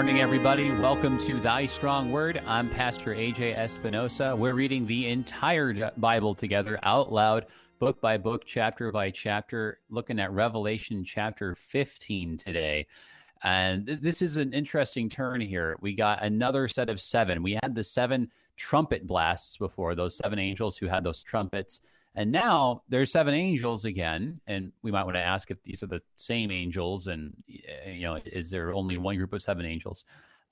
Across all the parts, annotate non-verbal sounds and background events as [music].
Morning, everybody. Welcome to Thy Strong Word. I'm Pastor AJ Espinosa. We're reading the entire Bible together out loud, book by book, chapter by chapter, looking at Revelation chapter 15 today. And th- this is an interesting turn here. We got another set of seven. We had the seven trumpet blasts before, those seven angels who had those trumpets. And now there's seven angels again, and we might want to ask if these are the same angels, and you know, is there only one group of seven angels?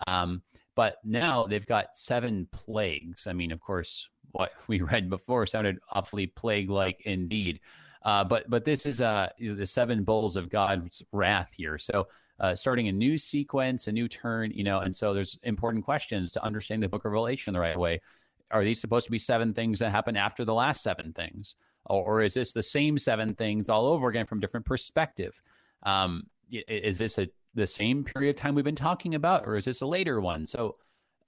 Um, but now they've got seven plagues. I mean, of course, what [laughs] we read before sounded awfully plague-like indeed. Uh, but but this is uh, the seven bowls of God's wrath here. So uh, starting a new sequence, a new turn, you know, and so there's important questions to understand the Book of Revelation the right way are these supposed to be seven things that happen after the last seven things? Or, or is this the same seven things all over again from different perspective? Um, is this a the same period of time we've been talking about or is this a later one? So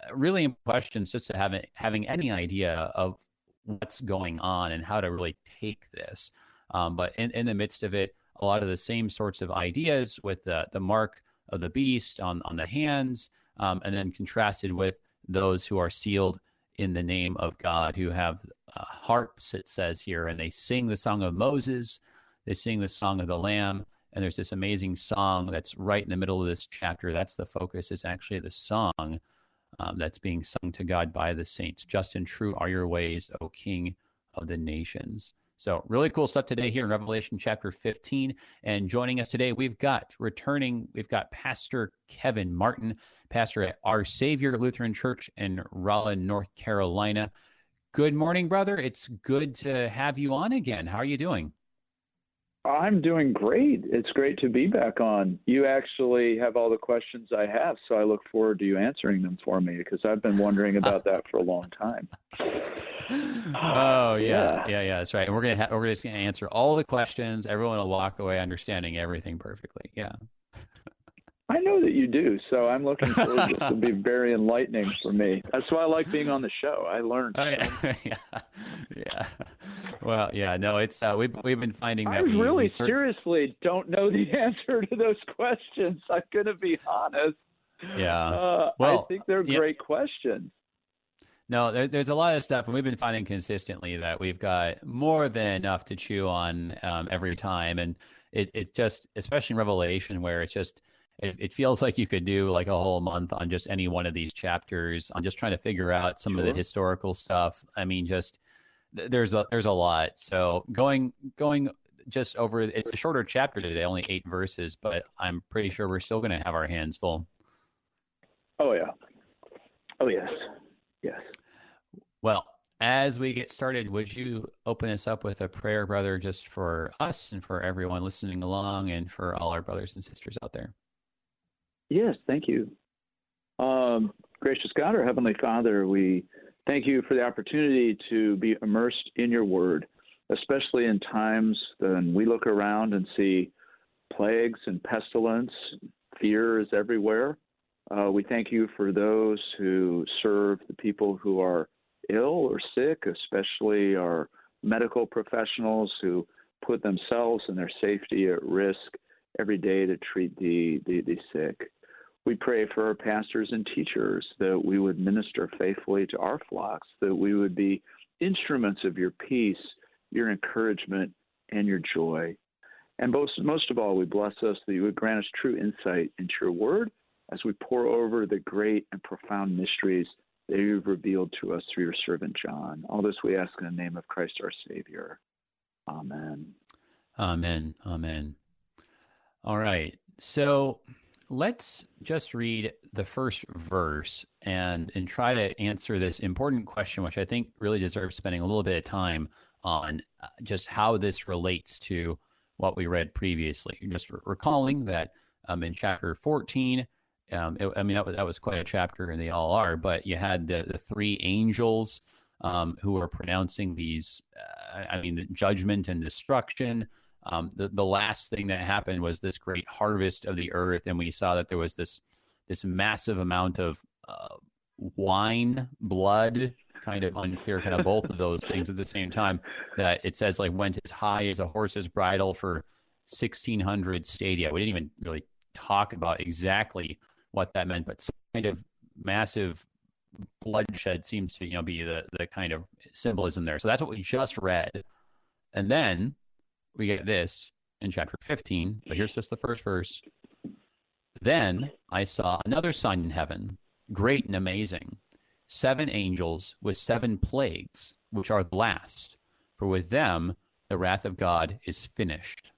uh, really important questions just to have having any idea of what's going on and how to really take this. Um, but in, in the midst of it a lot of the same sorts of ideas with the, the mark of the beast on, on the hands um, and then contrasted with those who are sealed in the name of God, who have uh, harps, it says here, and they sing the song of Moses, they sing the song of the Lamb. And there's this amazing song that's right in the middle of this chapter. That's the focus, is actually the song um, that's being sung to God by the saints. Just and true are your ways, O King of the nations. So, really cool stuff today here in Revelation chapter 15. And joining us today, we've got returning, we've got Pastor Kevin Martin, pastor at Our Savior Lutheran Church in Raleigh, North Carolina. Good morning, brother. It's good to have you on again. How are you doing? I'm doing great. It's great to be back on. You actually have all the questions I have, so I look forward to you answering them for me because I've been wondering uh, about that for a long time. oh yeah, yeah, yeah. That's right. And we're gonna ha- we're just gonna answer all the questions. Everyone will walk away understanding everything perfectly. Yeah. [laughs] I know that you do, so I'm looking forward to this. It'll be [laughs] very enlightening for me. That's why I like being on the show. I learned. Oh, yeah. yeah, [laughs] yeah. Well, yeah. No, it's uh, we've we've been finding that. I we, really we seriously don't know the [laughs] answer to those questions. I'm gonna be honest. Yeah. Uh, well, I think they're yeah. great questions. No, there, there's a lot of stuff, and we've been finding consistently that we've got more than enough to chew on um, every time, and it it just, especially in Revelation, where it's just it, it, feels like you could do like a whole month on just any one of these chapters on just trying to figure out some sure. of the historical stuff. I mean, just there's a there's a lot. So going going just over, it's a shorter chapter today, only eight verses, but I'm pretty sure we're still going to have our hands full. Oh yeah. Oh yes. Yes. Well, as we get started, would you open us up with a prayer, brother, just for us and for everyone listening along and for all our brothers and sisters out there? Yes, thank you. Um, gracious God, our Heavenly Father, we thank you for the opportunity to be immersed in your word, especially in times when we look around and see plagues and pestilence, fear is everywhere. Uh, we thank you for those who serve the people who are ill or sick, especially our medical professionals who put themselves and their safety at risk every day to treat the, the, the sick. We pray for our pastors and teachers that we would minister faithfully to our flocks, that we would be instruments of your peace, your encouragement, and your joy. And most, most of all, we bless us that you would grant us true insight into your word as we pore over the great and profound mysteries that you've revealed to us through your servant John. All this we ask in the name of Christ our Savior. Amen. Amen. Amen. All right. So let's just read the first verse and and try to answer this important question, which I think really deserves spending a little bit of time on uh, just how this relates to what we read previously. Just re- recalling that um, in chapter 14, um, it, I mean, that was, that was quite a chapter, and they all are. But you had the, the three angels um, who were pronouncing these, uh, I mean, the judgment and destruction. Um, the the last thing that happened was this great harvest of the earth, and we saw that there was this this massive amount of uh, wine, blood, kind of unclear, kind of both of those things at the same time. That it says like went as high as a horse's bridle for sixteen hundred stadia. We didn't even really talk about exactly what that meant, but kind of massive bloodshed seems to you know be the the kind of symbolism there. So that's what we just read, and then we get this in chapter 15. But here's just the first verse. Then I saw another sign in heaven, great and amazing, seven angels with seven plagues, which are the last, for with them the wrath of God is finished.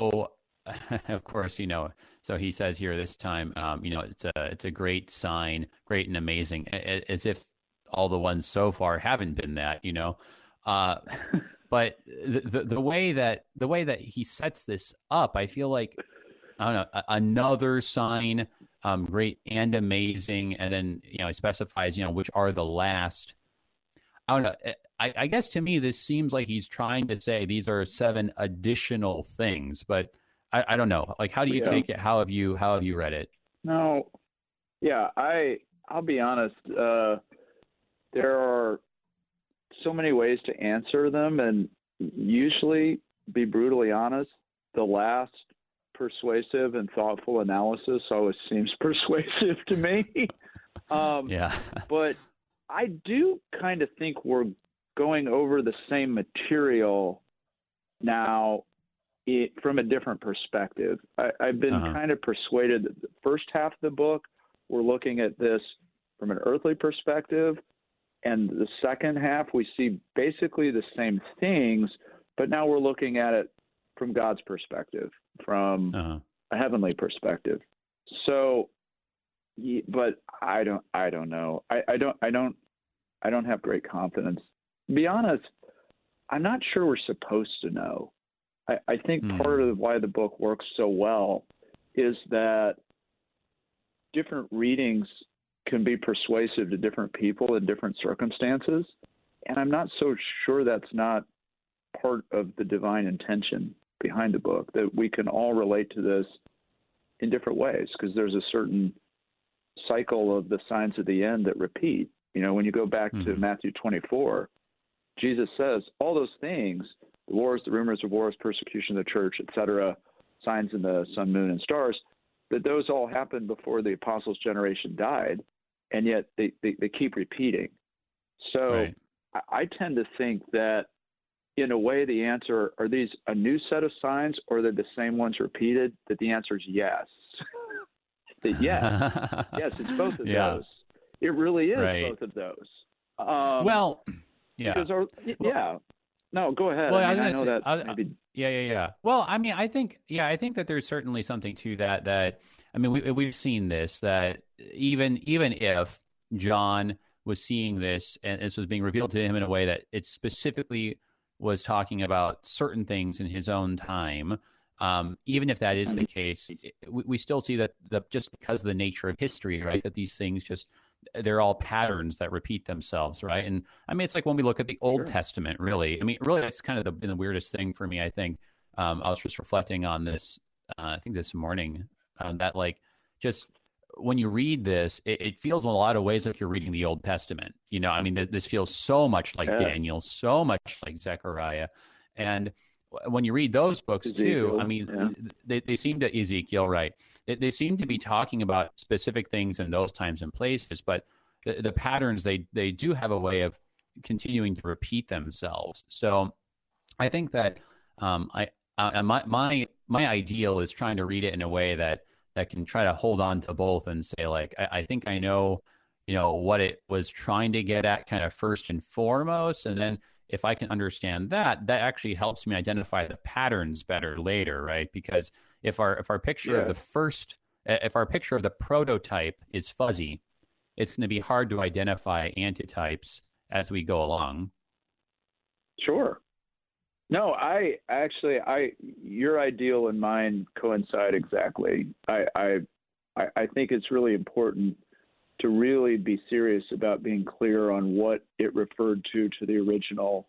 So, [laughs] of course, you know. So he says here this time, um, you know, it's a it's a great sign, great and amazing, as if all the ones so far haven't been that, you know. Uh, [laughs] but the, the, the way that the way that he sets this up, I feel like I don't know another sign, um, great and amazing, and then you know he specifies you know which are the last. I don't know. Eh, I, I guess to me this seems like he's trying to say these are seven additional things, but I, I don't know. Like, how do you yeah. take it? How have you how have you read it? No, yeah, I I'll be honest. Uh, there are so many ways to answer them, and usually, be brutally honest, the last persuasive and thoughtful analysis always seems [laughs] persuasive to me. [laughs] um, yeah. but I do kind of think we're going over the same material now it, from a different perspective. I, have been uh-huh. kind of persuaded that the first half of the book, we're looking at this from an earthly perspective. And the second half, we see basically the same things, but now we're looking at it from God's perspective, from uh-huh. a heavenly perspective. So, but I don't, I don't know. I, I don't, I don't, I don't have great confidence. To be honest, I'm not sure we're supposed to know. I, I think mm. part of why the book works so well is that different readings can be persuasive to different people in different circumstances. And I'm not so sure that's not part of the divine intention behind the book, that we can all relate to this in different ways, because there's a certain cycle of the signs of the end that repeat. You know, when you go back mm-hmm. to Matthew 24, Jesus says all those things the wars, the rumors of wars, persecution of the church, etc., signs in the sun, moon, and stars that those all happened before the apostles' generation died, and yet they, they, they keep repeating. So right. I, I tend to think that in a way the answer are these a new set of signs or are they the same ones repeated? That the answer is yes. [laughs] that yes, [laughs] yes, it's both of yeah. those. It really is right. both of those. Um, well, yeah. Because our, yeah. No, go ahead. Well, I, mean, I, I know say, that I, maybe... Yeah, yeah, yeah. Well, I mean, I think, yeah, I think that there's certainly something to that. That I mean, we we've seen this that even even if John was seeing this and this was being revealed to him in a way that it specifically was talking about certain things in his own time. Um, even if that is the case, we, we still see that the, just because of the nature of history, right, that these things just they're all patterns that repeat themselves, right? And I mean, it's like when we look at the Old sure. Testament, really. I mean, really, that's kind of the, the weirdest thing for me. I think um, I was just reflecting on this. Uh, I think this morning uh, that like just when you read this, it, it, feels in a lot of ways like you're reading the Old Testament. You know, I mean, th- this feels so much like yeah. Daniel, so much like Zechariah, and when you read those books Ezekiel, too, I mean, yeah. they, they seem to Ezekiel, right? They, they seem to be talking about specific things in those times and places, but the, the patterns they they do have a way of continuing to repeat themselves. So, I think that um, I, I my my my ideal is trying to read it in a way that that can try to hold on to both and say like I, I think I know you know what it was trying to get at kind of first and foremost, and then if I can understand that, that actually helps me identify the patterns better later, right? Because if our if our picture yeah. of the first if our picture of the prototype is fuzzy, it's going to be hard to identify antitypes as we go along. Sure. No, I actually I your ideal and mine coincide exactly. I I I think it's really important to really be serious about being clear on what it referred to to the original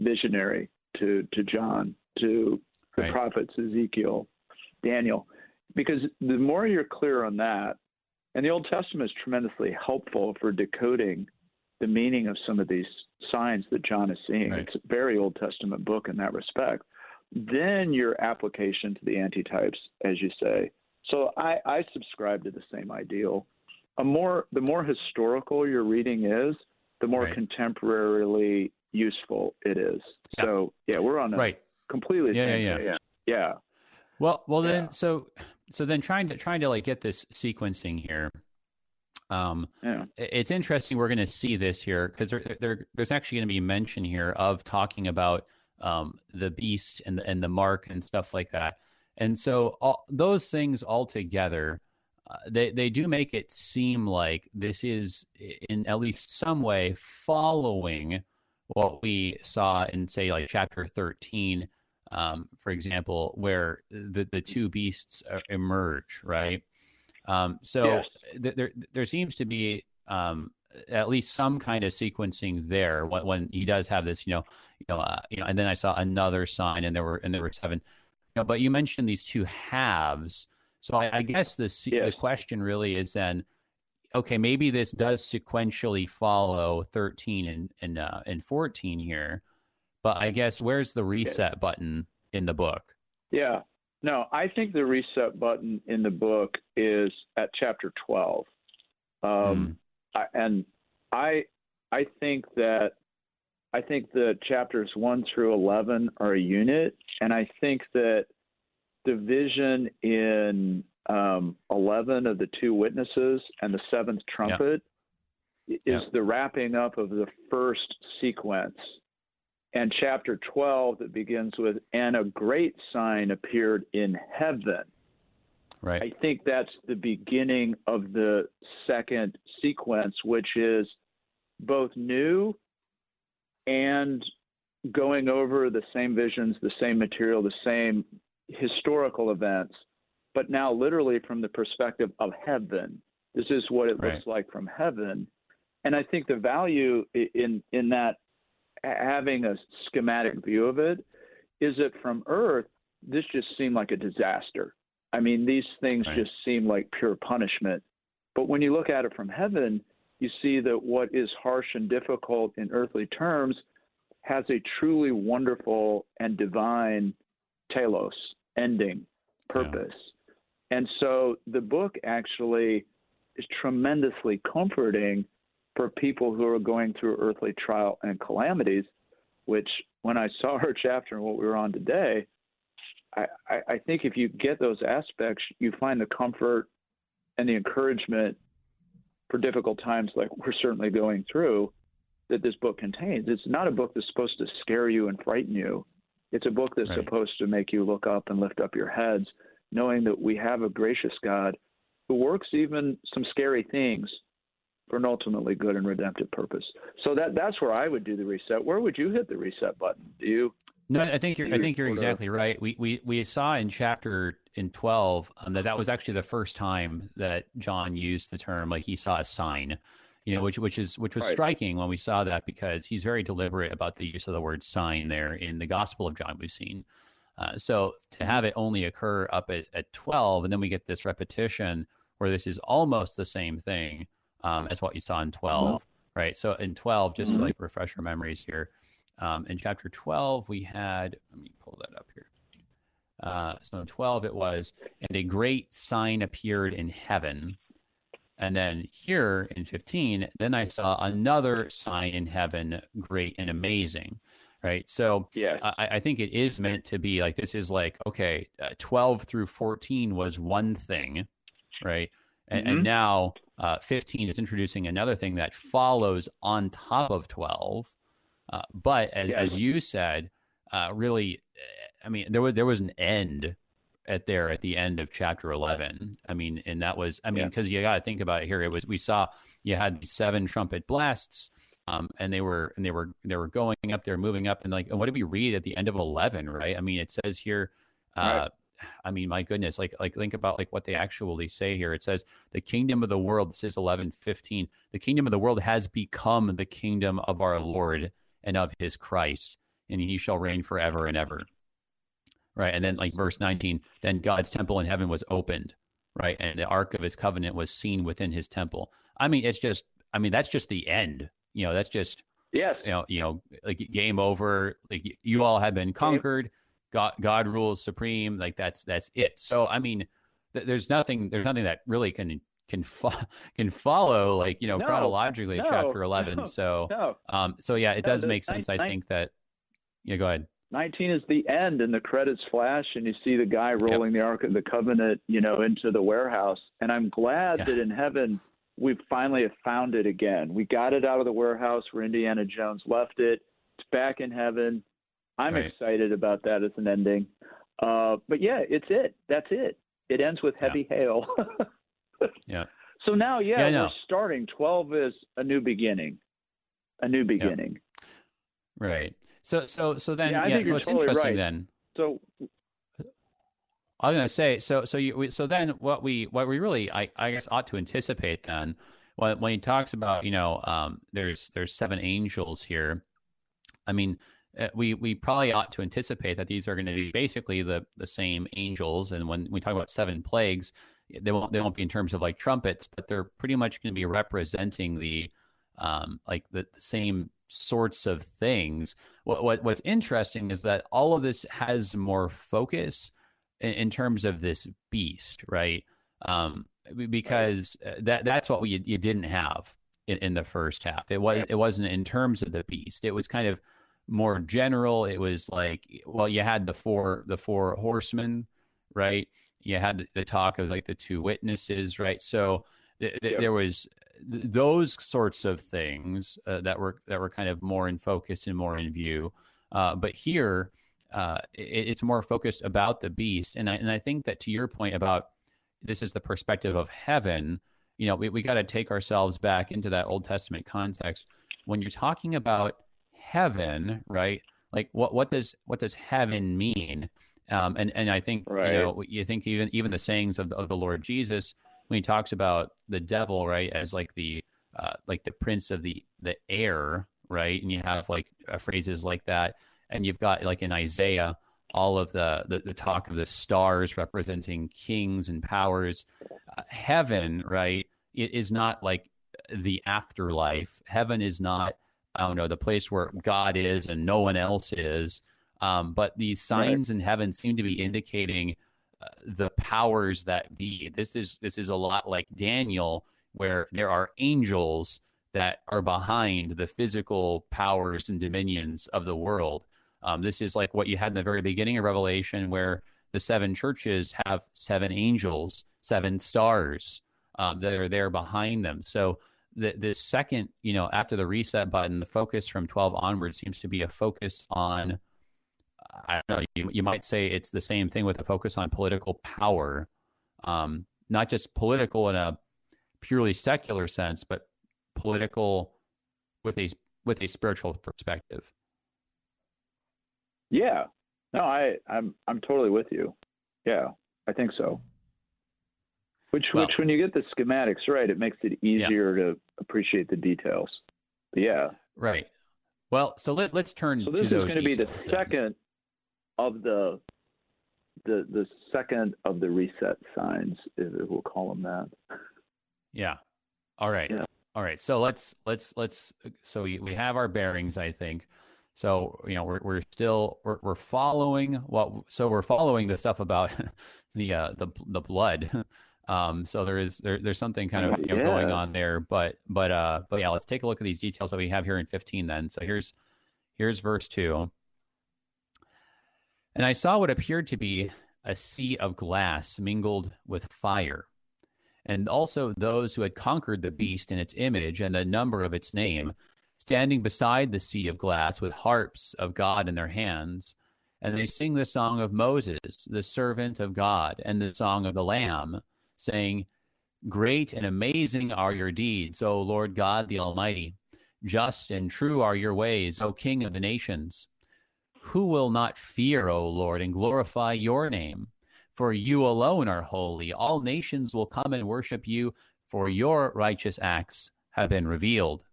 visionary, to, to John, to the right. prophets, Ezekiel, Daniel. Because the more you're clear on that, and the Old Testament is tremendously helpful for decoding the meaning of some of these signs that John is seeing. Right. It's a very Old Testament book in that respect. then your application to the antitypes, as you say. So I, I subscribe to the same ideal. A more the more historical your reading is, the more right. contemporarily useful it is. Yeah. So yeah, we're on a right. completely yeah, yeah, yeah, yeah. Well, well then, so so then trying to trying to like get this sequencing here. Um, yeah. it's interesting. We're going to see this here because there, there, there's actually going to be mention here of talking about um, the beast and the, and the mark and stuff like that. And so all, those things all together, uh, they they do make it seem like this is in at least some way following what we saw in say like chapter 13 um, for example, where the, the two beasts uh, emerge, right? Um, so yes. th- there there seems to be um, at least some kind of sequencing there when, when he does have this, you know, you know, uh, you know, and then I saw another sign, and there were and there were seven. You know, but you mentioned these two halves, so I, I guess the yes. the question really is then, okay, maybe this does sequentially follow thirteen and and uh, and fourteen here, but I guess where's the reset button in the book? Yeah. No, I think the reset button in the book is at chapter 12. Um, mm. I, and I I think that I think that chapters 1 through 11 are a unit and I think that the vision in um, 11 of the two witnesses and the seventh trumpet yeah. is yeah. the wrapping up of the first sequence and chapter 12 that begins with, and a great sign appeared in heaven. Right. I think that's the beginning of the second sequence, which is both new and going over the same visions, the same material, the same historical events, but now literally from the perspective of heaven. This is what it right. looks like from heaven. And I think the value in in that having a schematic view of it is that from Earth, this just seemed like a disaster. I mean, these things right. just seem like pure punishment. But when you look at it from heaven, you see that what is harsh and difficult in earthly terms has a truly wonderful and divine telos, ending, purpose. Yeah. And so the book actually is tremendously comforting for people who are going through earthly trial and calamities, which when I saw her [laughs] chapter and what we were on today, I, I, I think if you get those aspects, you find the comfort and the encouragement for difficult times like we're certainly going through that this book contains. It's not a book that's supposed to scare you and frighten you. It's a book that's right. supposed to make you look up and lift up your heads, knowing that we have a gracious God who works even some scary things for an ultimately good and redemptive purpose. So that that's where I would do the reset. Where would you hit the reset button? Do you? No, I think you're. I think you're exactly right. We we we saw in chapter in twelve um, that that was actually the first time that John used the term like he saw a sign, you know, which which is which was right. striking when we saw that because he's very deliberate about the use of the word sign there in the Gospel of John we've seen. Uh, so to have it only occur up at, at twelve and then we get this repetition where this is almost the same thing um, as what you saw in 12, mm-hmm. right? So in 12, just mm-hmm. to like refresh our memories here, um, in chapter 12, we had, let me pull that up here. Uh, so in 12, it was, and a great sign appeared in heaven. And then here in 15, then I saw another sign in heaven, great and amazing. Right. So yeah, I, I think it is meant to be like this is like, okay, uh, 12 through 14 was one thing. Right. And, mm-hmm. and now uh, 15 is introducing another thing that follows on top of 12. Uh, but as, yeah. as, you said, uh, really, I mean, there was there was an end at there at the end of chapter 11. I mean, and that was, I mean, because yeah. you got to think about it here. It was we saw you had these seven trumpet blasts. Um, and they were and they were they were going up they're moving up, and like, and what did we read at the end of eleven? Right? I mean, it says here, uh, right I mean, my goodness, like like think about like what they actually say here. It says the kingdom of the world. This is eleven fifteen. The kingdom of the world has become the kingdom of our Lord and of His Christ, and He shall reign forever and ever. Right, and then like verse nineteen. Then God's temple in heaven was opened. Right, and the ark of His covenant was seen within His temple. I mean, it's just. I mean, that's just the end. You know, that's just. Yes. You know, you know, like game over. Like you all have been conquered. God God rules supreme. Like that's that's it. So I mean, th- there's nothing there's nothing that really can can fo- [laughs] can follow like you know No, chronologically no, chapter 11 [laughs] no, so um so yeah it does make sense nine- i think that yeah go ahead 19 is the end, and the credits flash, and you see the guy rolling the Ark of the Covenant, you know, into the warehouse. And I'm glad Yeah. that in heaven we finally have found it again. We got it out of the warehouse where Indiana Jones left it. It's back in heaven. I'm Right. excited about that as an ending. Uh, but yeah, it's it. That's it. It ends with Yeah. heavy hail. [laughs] Yeah. So now, yeah, Yeah, we're starting. 12 is a new beginning. A new beginning. right so so so then Yeah, I yeah, think so you're it's totally interesting right. then So I was going to say, so so you so then what we what we really I, I guess ought to anticipate then when when he talks about you know um, there's there's seven angels here, I mean we we probably ought to anticipate that these are going to be basically the the same angels, and when we talk about seven plagues, they won't they won't be in terms of like trumpets, but they're pretty much going to be representing the um, like the, the same sorts of things. What, what what's interesting is that all of this has more focus in, in terms of this beast, right? Um, because uh, that that's what we you didn't have in, in the first half. It was it wasn't in terms of the beast. It was kind of more general. It was like well, you had the four the four horsemen, right? You had the talk of like the two witnesses, right? So th- th- Yep. there was th- those sorts of things uh, that were that were kind of more in focus and more in view. Uh, but here, uh, it, it's more focused about the beast, and I and I think that to your point about this is the perspective of heaven. You know, we we got to take ourselves back into that Old Testament context when you're talking about heaven, right? Like what what does what does heaven mean? Um, and and I think Right. you know you think even even the sayings of of the Lord Jesus when he talks about the devil, right, as like the uh, like the prince of the the air, right, and you have like uh, phrases like that, and you've got like in Isaiah all of the the, the talk of the stars representing kings and powers. Uh, heaven, right, it is not like the afterlife. Heaven is not I don't know the place where God is and no one else is. Um, but these signs in heaven seem to be indicating uh, the powers that be. This is this is a lot like Daniel, where there are angels that are behind the physical powers and dominions of the world. Um, this is like what you had in the very beginning of Revelation, where the seven churches have seven angels, seven stars um, that are there behind them. So the the second, you know, after the reset button, the focus from twelve onwards seems to be a focus on. I don't know. You, you might say it's the same thing with a focus on political power, um, not just political in a purely secular sense, but political with a with a spiritual perspective. Yeah. No, I, I'm I'm totally with you. Yeah, I think so. Which Well- which when you get the schematics right, it makes it easier to appreciate the details. But yeah. Right. Well, so let, let's turn So to this is going to be the then. second of the the the second of the reset signs, if we'll call them that. Yeah. All right. Yeah. All right. So let's let's let's so we, we have our bearings, I think. So, you know, we're we're still we're we're following what so we're following the stuff about [laughs] the uh the the blood. [laughs] Um so there is there there's something kind of you know, going on there, but but uh but yeah, let's take a look at these details that we have here in 15 then. So here's here's verse 2. And I saw what appeared to be a sea of glass mingled with fire and also those who had conquered the beast in its image and the number of its name, standing beside the sea of glass with harps of God in their hands. And they sing the song of Moses, the servant of God, and the song of the Lamb, saying, Great and amazing are your deeds, O Lord God the Almighty. Just and true are your ways, O King of the nations. Who will not fear, O Lord, and glorify your name? For you alone are holy. All nations will come and worship you, for your righteous acts have been revealed.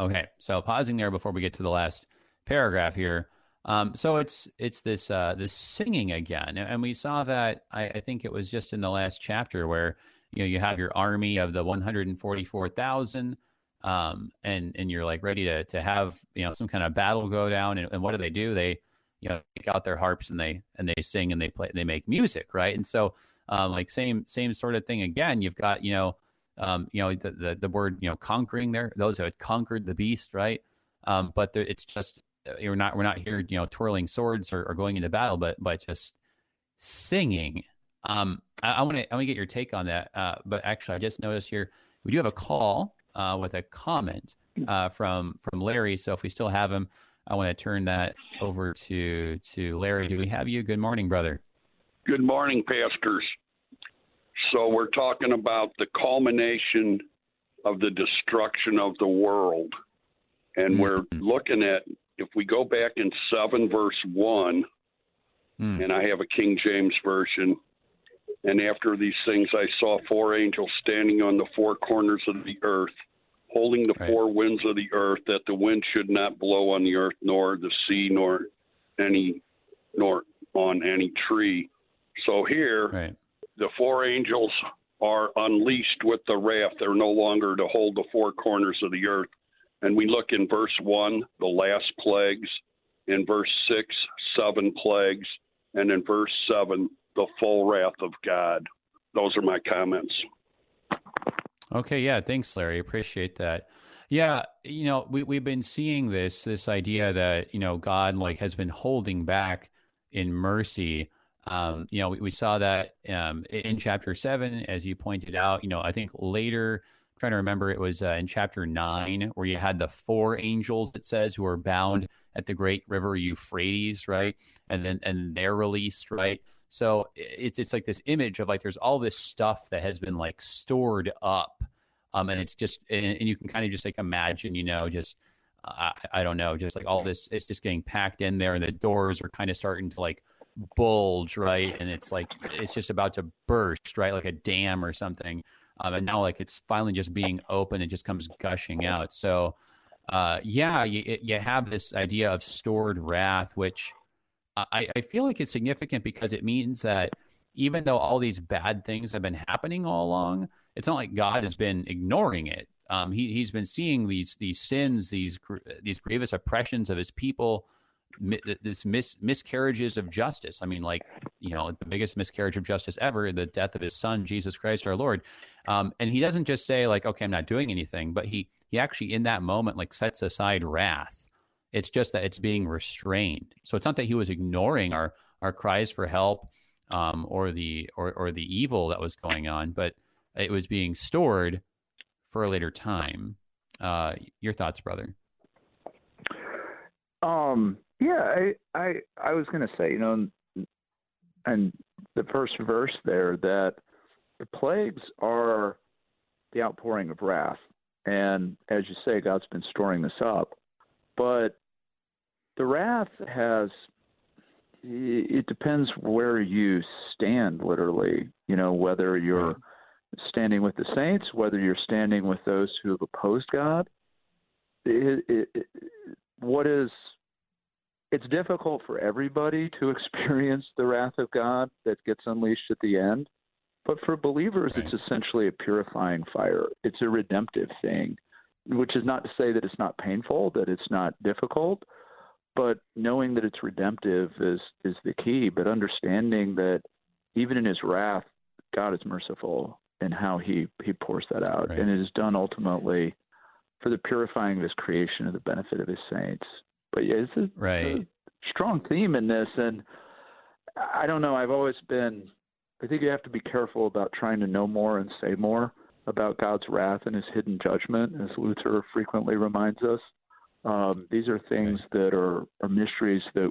Okay, so pausing there before we get to the last paragraph here. Um, so it's it's this uh, this singing again, and we saw that I, I think it was just in the last chapter where you know you have your army of the one hundred and forty four thousand, um, and and you're like ready to to have you know some kind of battle go down, and, and what do they do? They you know take out their harps and they and they sing and they play they make music right? And so um, like same same sort of thing again. You've got you know um, you know the, the, the word you know conquering there those who had conquered the beast right? Um, but there, it's just we're not we're not here you know twirling swords or, or going into battle but but just singing. Um, I want to I want to get your take on that. Uh, but actually I just noticed here we do have a call uh, with a comment uh, from from Larry. So if we still have him I want to turn that over to to Larry. Do we have you? Good morning brother. Good morning pastors. So we're talking about the culmination of the destruction of the world. And mm-hmm. we're looking at, if we go back in 7 verse 1, mm. and I have a King James version, and after these things I saw four angels standing on the four corners of the earth, holding the right. four winds of the earth, that the wind should not blow on the earth, nor the sea, nor any, nor on any tree. So here, right the four angels are unleashed with the wrath. They're no longer to hold the four corners of the earth. And we look in verse 1, the last plagues, in verse 6, seven plagues, and in verse 7, the full wrath of God. Those are my comments. Okay, yeah, thanks, Larry. Appreciate that. Yeah, you know, we we've been seeing this this idea that you know God like has been holding back in mercy um, you know, we, we saw that um, in chapter seven, as you pointed out. You know, I think later, trying to remember, it was uh, in chapter nine where you had the four angels. It says who are bound at the great river Euphrates, right? And then and they're released, right? So it's it's like this image of like there's all this stuff that has been like stored up, um, and it's just and, and you can kind of just like imagine, you know, just. I don't know, just like all this, it's just getting packed in there, and the doors are kind of starting to like bulge, right? And it's like it's just about to burst, right? Like a dam or something. Um, and now like it's finally just being open and just comes gushing out. So uh, yeah, you, you have this idea of stored wrath, which I, I feel like it's significant because it means that even though all these bad things have been happening all along, it's not like God has been ignoring it. Um, he he's been seeing these these sins, these these grievous oppressions of his people, this mis- miscarriages of justice. I mean, like you know, the biggest miscarriage of justice ever, the death of his son, Jesus Christ, our Lord. Um, and he doesn't just say like, okay, I'm not doing anything, but he he actually in that moment like sets aside wrath. It's just that it's being restrained. So it's not that he was ignoring our our cries for help um, or the or or the evil that was going on, but it was being stored for a later time. Uh, your thoughts, brother? Um, yeah, I I I was going to say, you know, and the first verse there that the plagues are the outpouring of wrath, and as you say, God's been storing this up, but the wrath has it depends where you stand literally. You know whether you're standing with the saints whether you're standing with those who have opposed god. It, it, it, what is it's difficult for everybody to [laughs] experience the wrath of God that gets unleashed at the end. But for believers, right. it's essentially a purifying fire. It's a redemptive thing, which is not to say that it's not painful, that it's not difficult, but knowing that it's redemptive is is the key. But understanding that even in His wrath, God is merciful in how He He pours that out, right. and it is done ultimately for the purifying of His creation and the benefit of His saints. But yeah, it's a, right. a strong theme in this, and I don't know. I've always been. I think you have to be careful about trying to know more and say more about God's wrath and His hidden judgment, as Luther frequently reminds us. Um, these are things that are, are mysteries that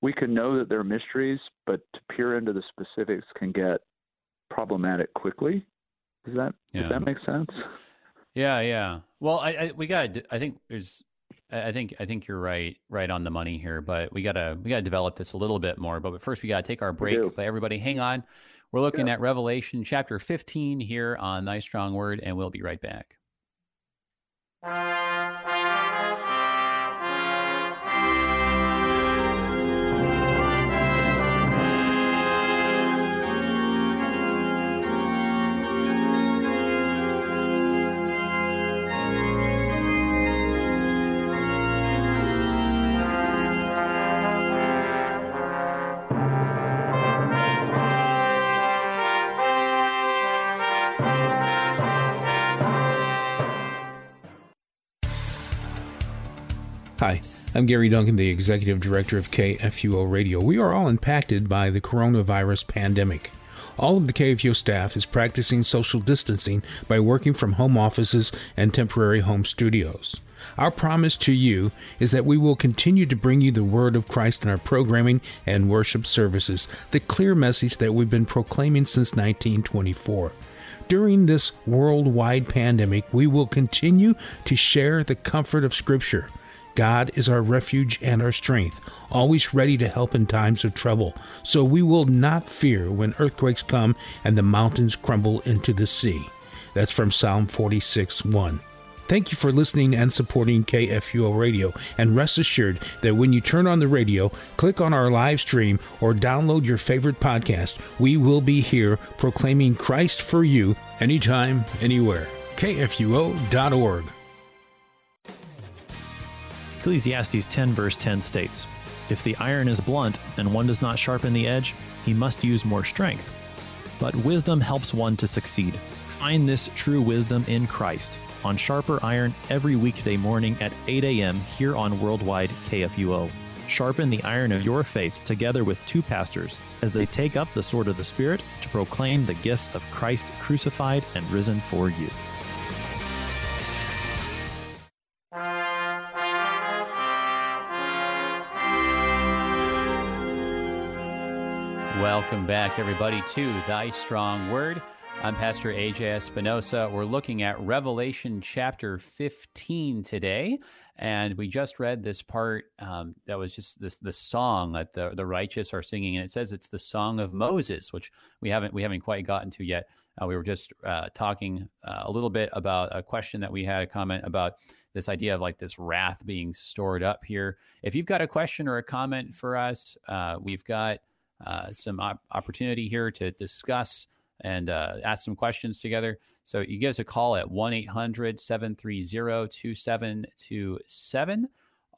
we can know that they're mysteries, but to peer into the specifics can get problematic quickly. Does that yeah. does that make sense? Yeah, yeah. Well, I, I we got. I think there's I think I think you're right right on the money here, but we gotta we gotta develop this a little bit more. But first, we gotta take our break. But everybody, hang on. We're looking yeah. at Revelation chapter 15 here on Thy Strong Word, and we'll be right back. Hi, I'm Gary Duncan, the Executive Director of KFUO Radio. We are all impacted by the coronavirus pandemic. All of the KFUO staff is practicing social distancing by working from home offices and temporary home studios. Our promise to you is that we will continue to bring you the word of Christ in our programming and worship services, the clear message that we've been proclaiming since 1924. During this worldwide pandemic, we will continue to share the comfort of Scripture God is our refuge and our strength, always ready to help in times of trouble. So we will not fear when earthquakes come and the mountains crumble into the sea. That's from Psalm 46 1. Thank you for listening and supporting KFUO Radio, and rest assured that when you turn on the radio, click on our live stream, or download your favorite podcast, we will be here proclaiming Christ for you anytime, anywhere. KFUO.org. Ecclesiastes 10, verse 10 states If the iron is blunt and one does not sharpen the edge, he must use more strength. But wisdom helps one to succeed. Find this true wisdom in Christ on Sharper Iron every weekday morning at 8 a.m. here on Worldwide KFUO. Sharpen the iron of your faith together with two pastors as they take up the sword of the Spirit to proclaim the gifts of Christ crucified and risen for you. Welcome back, everybody, to Thy Strong Word. I'm Pastor AJ Espinosa. We're looking at Revelation chapter 15 today, and we just read this part um, that was just this the song that the the righteous are singing, and it says it's the song of Moses, which we haven't we haven't quite gotten to yet. Uh, we were just uh, talking uh, a little bit about a question that we had a comment about this idea of like this wrath being stored up here. If you've got a question or a comment for us, uh, we've got uh, some op- opportunity here to discuss and uh, ask some questions together. So you give us a call at 1 800 730 2727.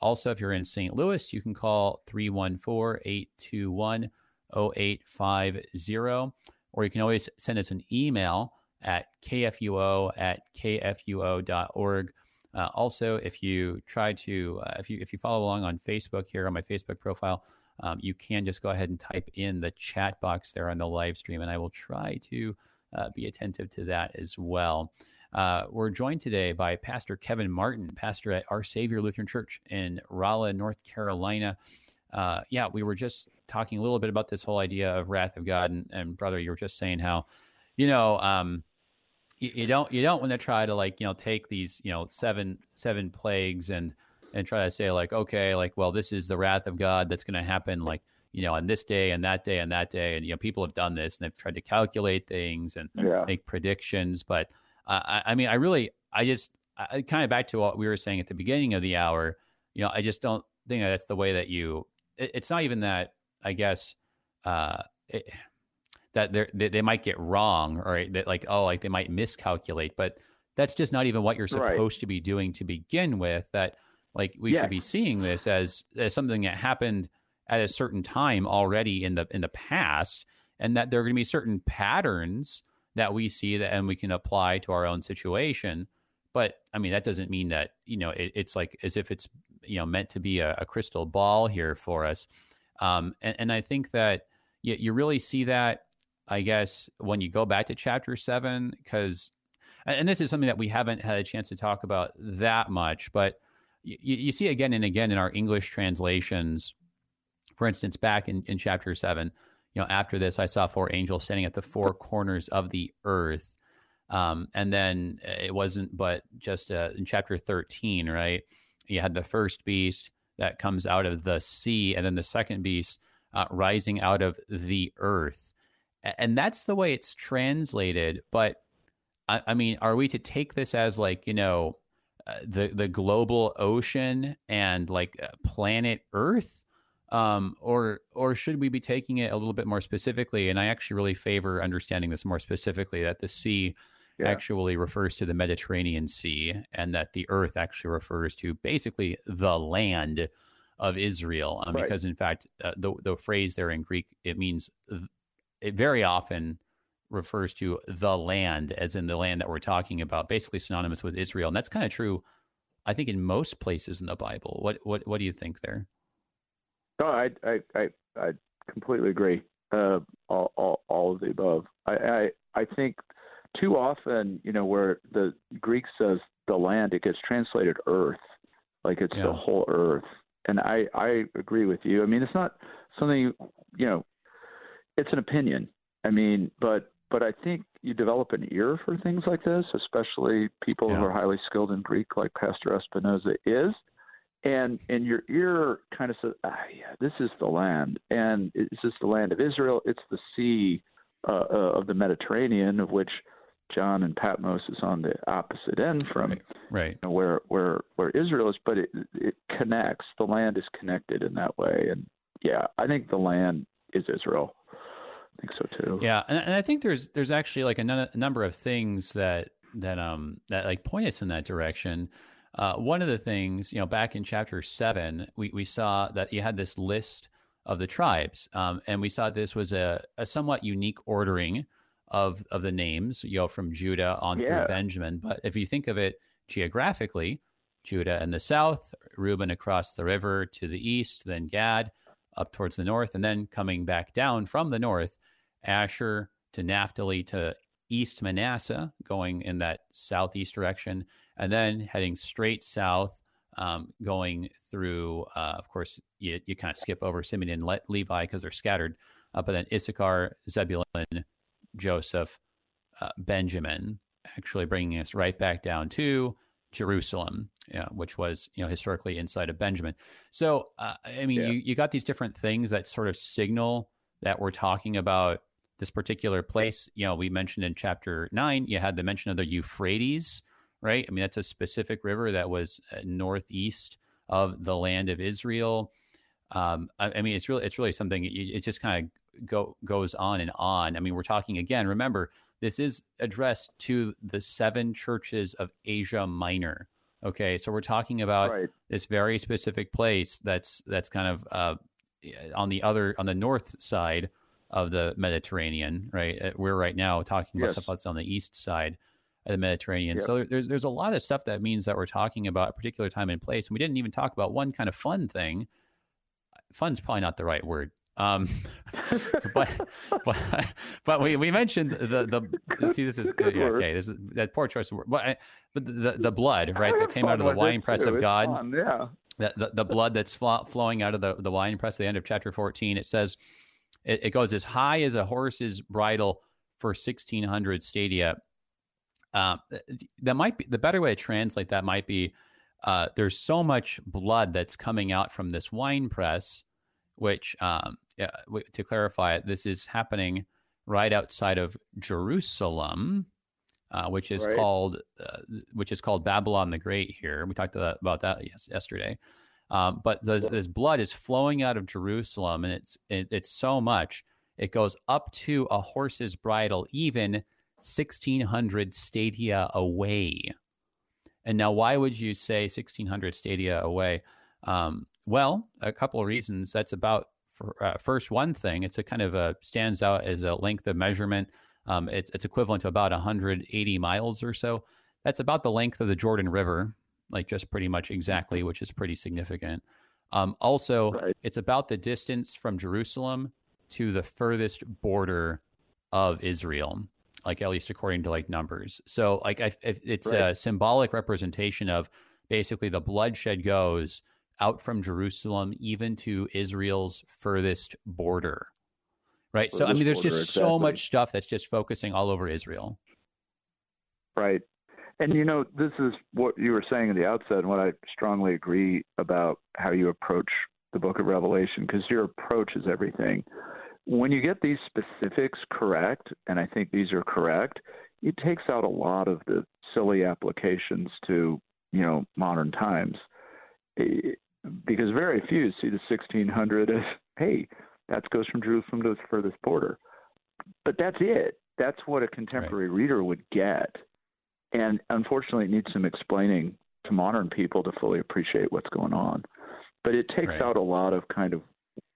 Also, if you're in St. Louis, you can call 314 821 0850. Or you can always send us an email at kfuo at kfuo.org. Uh, also, if you try to, uh, if you if you follow along on Facebook here on my Facebook profile, um, you can just go ahead and type in the chat box there on the live stream, and I will try to uh, be attentive to that as well. Uh, we're joined today by Pastor Kevin Martin, pastor at Our Savior Lutheran Church in Raleigh, North Carolina. Uh, yeah, we were just talking a little bit about this whole idea of wrath of God, and, and brother, you were just saying how, you know, um, you, you, don't you don't want to try to like you know take these you know seven seven plagues and and try to say like, okay, like, well, this is the wrath of God that's going to happen, like, you know, on this day and that day and that day, and you know, people have done this and they've tried to calculate things and yeah. make predictions. But uh, I, I, mean, I really, I just, I, kind of back to what we were saying at the beginning of the hour. You know, I just don't think that that's the way that you. It, it's not even that. I guess. Uh, it, that they they might get wrong or that like oh like they might miscalculate but that's just not even what you're supposed right. to be doing to begin with that like we should be seeing this as, as something that happened at a certain time already in the in the past, and that there are going to be certain patterns that we see that and we can apply to our own situation. But I mean, that doesn't mean that you know it, it's like as if it's you know meant to be a, a crystal ball here for us. Um, and, and I think that you, you really see that, I guess, when you go back to chapter seven, because and this is something that we haven't had a chance to talk about that much, but you, you see again and again in our English translations. For instance, back in, in chapter seven, you know, after this, I saw four angels standing at the four corners of the earth. Um, and then it wasn't, but just uh, in chapter 13, right? You had the first beast that comes out of the sea, and then the second beast uh, rising out of the earth. And that's the way it's translated. But I, I mean, are we to take this as like, you know, uh, the the global ocean and like uh, planet Earth, um, or or should we be taking it a little bit more specifically? And I actually really favor understanding this more specifically that the sea yeah. actually refers to the Mediterranean Sea, and that the Earth actually refers to basically the land of Israel, um, right. because in fact uh, the the phrase there in Greek it means it very often refers to the land, as in the land that we're talking about, basically synonymous with Israel. And that's kind of true I think in most places in the Bible. What what what do you think there? No, I I I, I completely agree. Uh, all, all all of the above. I, I I think too often, you know, where the Greek says the land, it gets translated earth, like it's yeah. the whole earth. And I I agree with you. I mean, it's not something you, you know, it's an opinion. I mean, but but I think you develop an ear for things like this, especially people yeah. who are highly skilled in Greek, like Pastor Espinosa is. And and your ear kind of says, ah, yeah, this is the land, and it's just the land of Israel. It's the sea uh, uh, of the Mediterranean, of which John and Patmos is on the opposite end from right, right. You know, where where where Israel is, but it it connects. The land is connected in that way, and yeah, I think the land is Israel. I think so too. Yeah, and, and I think there's there's actually like a, n- a number of things that that um that like point us in that direction. Uh, one of the things, you know, back in chapter seven, we, we saw that you had this list of the tribes, um, and we saw this was a, a somewhat unique ordering of of the names, you know, from Judah on yeah. through Benjamin. But if you think of it geographically, Judah in the south, Reuben across the river to the east, then Gad up towards the north, and then coming back down from the north Asher to Naphtali to East Manasseh, going in that southeast direction, and then heading straight south, um, going through, uh, of course, you, you kind of skip over Simeon and Le- Levi because they're scattered, uh, but then Issachar, Zebulun, Joseph, uh, Benjamin, actually bringing us right back down to Jerusalem, yeah, which was you know historically inside of Benjamin. So uh, I mean, yeah. you, you got these different things that sort of signal that we're talking about this particular place. You know, we mentioned in chapter nine, you had the mention of the Euphrates, right? I mean, that's a specific river that was uh, northeast of the land of Israel. Um, I, I, mean, it's really it's really something. It, it just kind of go goes on and on. I mean, we're talking again. Remember, this is addressed to the seven churches of Asia Minor. Okay, so we're talking about right. this very specific place that's that's kind of uh, on the other on the north side of the Mediterranean, right? Uh, we're right now talking about yes. stuff that's on the east side of the Mediterranean. Yep. So there's there's a lot of stuff that means that we're talking about a particular time and place, and we didn't even talk about one kind of fun thing. Fun's probably not the right word. Um, [laughs] but but but we, we mentioned the the see this is [laughs] yeah, okay this is that poor choice of word but, but the the blood right that came out of the wine press of God fun, yeah the, the, the blood that's flowing out of the the wine press at the end of chapter 14 it says it, it goes as high as a horse's bridle for 1600 stadia. Uh, that might be the better way to translate that might be uh, there's so much blood that's coming out from this wine press, which um, to clarify, this is happening right outside of Jerusalem, uh, which is right. called uh, which is called Babylon the Great. Here, we talked about that yesterday. Um, but this, this, blood is flowing out of Jerusalem, and it's it, it's so much. It goes up to a horse's bridle, even sixteen hundred stadia away. And now, why would you say sixteen hundred stadia away? Um, well, a couple of reasons. That's about for, uh, first one thing. It's a kind of a stands out as a length of measurement. Um, it's it's equivalent to about 180 miles or so. That's about the length of the Jordan River, like just pretty much exactly, which is pretty significant. Um, also, right. it's about the distance from Jerusalem to the furthest border of Israel, like at least according to like numbers. So, like, I, it's right. a symbolic representation of basically the bloodshed goes out from Jerusalem even to Israel's furthest border. Right. Furthest so, I mean, there's just exactly. so much stuff that's just focusing all over Israel. Right. And you know, this is what you were saying at the outset, and what I strongly agree about how you approach the book of Revelation, because your approach is everything. When you get these specifics correct, and I think these are correct, it takes out a lot of the silly applications to, you know, modern times. Because very few see the 1600 as, hey, that goes from Jerusalem to its furthest border. But that's it. That's what a contemporary right. reader would get and unfortunately, it needs some explaining to modern people to fully appreciate what's going on. But it takes right. out a lot of kind of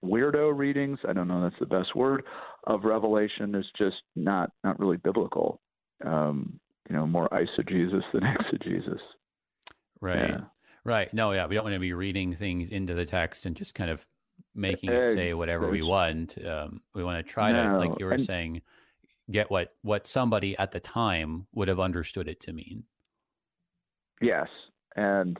weirdo readings. I don't know that's the best word of Revelation. Is just not not really biblical. Um, you know, more eisegesis than [laughs] exegesis. Right. Yeah. Right. No, yeah, we don't want to be reading things into the text and just kind of making it say whatever we want. Um, we want to try no. to, like you were and, saying, get what what somebody at the time would have understood it to mean. Yes, and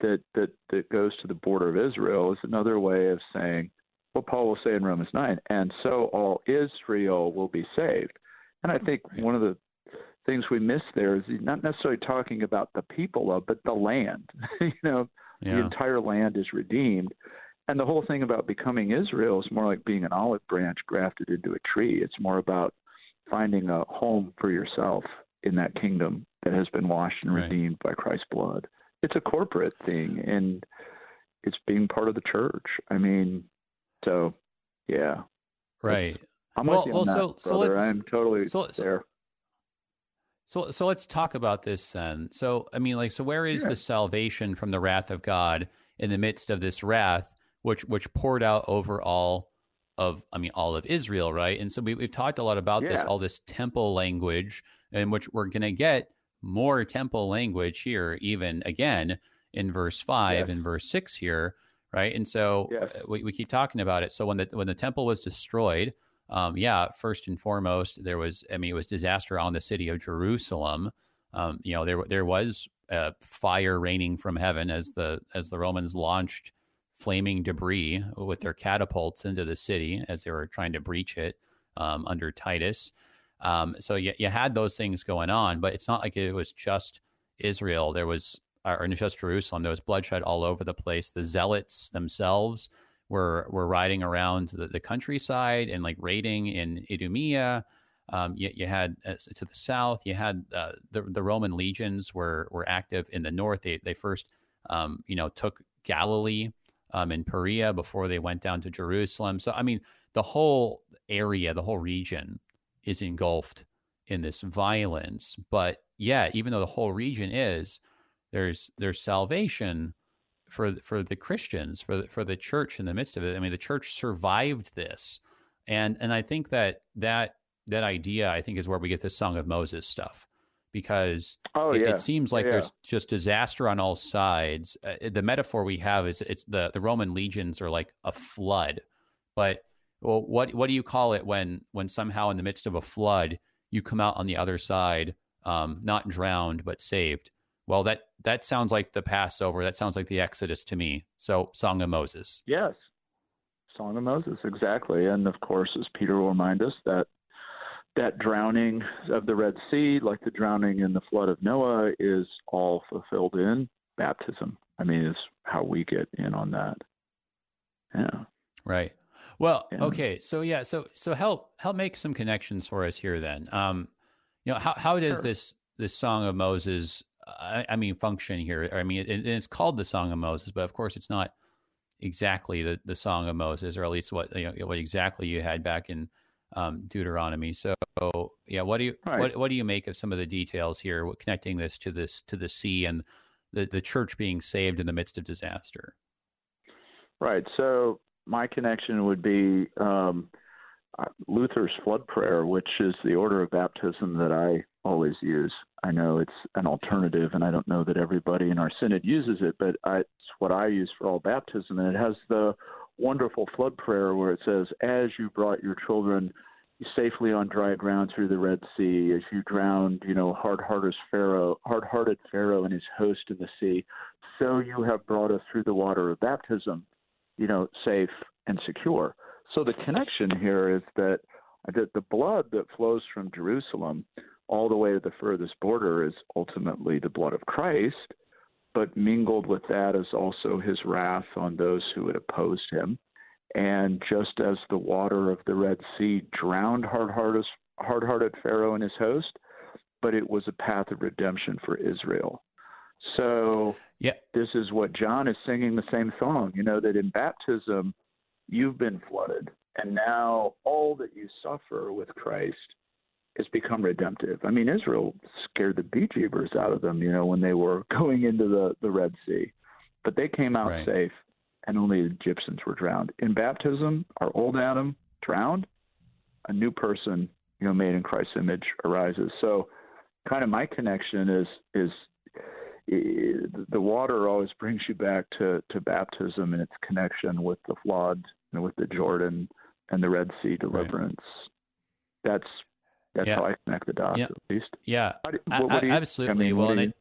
that that that goes to the border of Israel is another way of saying what Paul will say in Romans nine, and so all Israel will be saved. And I think right. one of the things we miss there is he's not necessarily talking about the people of, but the land. [laughs] you know, yeah. the entire land is redeemed. And the whole thing about becoming Israel is more like being an olive branch grafted into a tree. It's more about finding a home for yourself in that kingdom that has been washed and redeemed right. by Christ's blood. It's a corporate thing, and it's being part of the church. I mean, so yeah, right. I'm well, with you on that, so, brother. So I'm totally so, there. So, so let's talk about this then. So, I mean, like, so where is yeah. the salvation from the wrath of God in the midst of this wrath, which which poured out over all of, I mean, all of Israel, right? And so we, we've talked a lot about yeah. this, all this temple language, in which we're going to get more temple language here, even again in verse five yeah. and verse six here, right? And so uh, we, we keep talking about it. So when the when the temple was destroyed, um, yeah, first and foremost, there was, I mean, it was disaster on the city of Jerusalem. Um, you know, there there was uh, fire raining from heaven as the as the Romans launched flaming debris with their catapults into the city as they were trying to breach it um, under Titus. Um, so you, you had those things going on, but it's not like it was just Israel. There was, or just Jerusalem. There was bloodshed all over the place. The zealots themselves were were riding around the, the countryside and like raiding in Idumea. Um, you, you, had uh, to the south, you had uh, the the Roman legions were were active in the north. They they first um, you know took Galilee um, and Perea before they went down to Jerusalem. So I mean, the whole area, the whole region is engulfed in this violence. But yeah, even though the whole region is, there's there's salvation for for the Christians, for the, for the church in the midst of it. I mean, the church survived this, and and I think that that that idea, I think, is where we get this Song of Moses stuff, because oh, it, yeah. it seems like yeah. there's just disaster on all sides. Uh, the metaphor we have is it's the the Roman legions are like a flood, but well, what what do you call it when when somehow in the midst of a flood you come out on the other side, um, not drowned but saved? Well, that that sounds like the Passover. That sounds like the Exodus to me. So, Song of Moses. Yes, Song of Moses, exactly. And of course, as Peter will remind us, that that drowning of the Red Sea, like the drowning in the flood of Noah, is all fulfilled in baptism. I mean, is how we get in on that. Yeah. Right. Well, yeah. okay. So yeah, so so help help make some connections for us here then. Um, you know, how how does sure. this this song of Moses I, I mean, function here. I mean, it, it's called the Song of Moses, but of course, it's not exactly the, the Song of Moses, or at least what you know, what exactly you had back in um, Deuteronomy. So, yeah, what do you right. what what do you make of some of the details here, connecting this to this to the sea and the the church being saved in the midst of disaster? Right. So my connection would be um, uh, Luther's flood prayer, which is the order of baptism that I always use. I know it's an alternative, and I don't know that everybody in our synod uses it, but I, it's what I use for all baptism, and it has the wonderful flood prayer where it says, "As you brought your children." safely on dry ground through the Red Sea, as you drowned, you know, hard-hearted Pharaoh, hard-hearted Pharaoh and his host in the sea, so you have brought us through the water of baptism, you know, safe and secure. So the connection here is that that the blood that flows from Jerusalem all the way to the furthest border is ultimately the blood of Christ, but mingled with that is also his wrath on those who had opposed him. And just as the water of the Red Sea drowned hard-hearted, hard-hearted Pharaoh and his host, but it was a path of redemption for Israel. So yeah. this is what John is singing the same song, you know, that in baptism you've been flooded, and now all that you suffer with Christ has become redemptive. I mean, Israel scared the bejeebers out of them, you know, when they were [laughs] going into the, the Red Sea. But they came out right. safe, and only the Egyptians were drowned. In baptism, our old Adam drowned, a new person, you know, made in Christ's image arises. So, kind of my connection is is the water always brings you back to, to baptism and its connection with the flood and with the Jordan and the Red Sea deliverance. Right. That's that's yeah. how I connect the dots, yeah. at least. Yeah, what, what you, absolutely. I mean, well, it,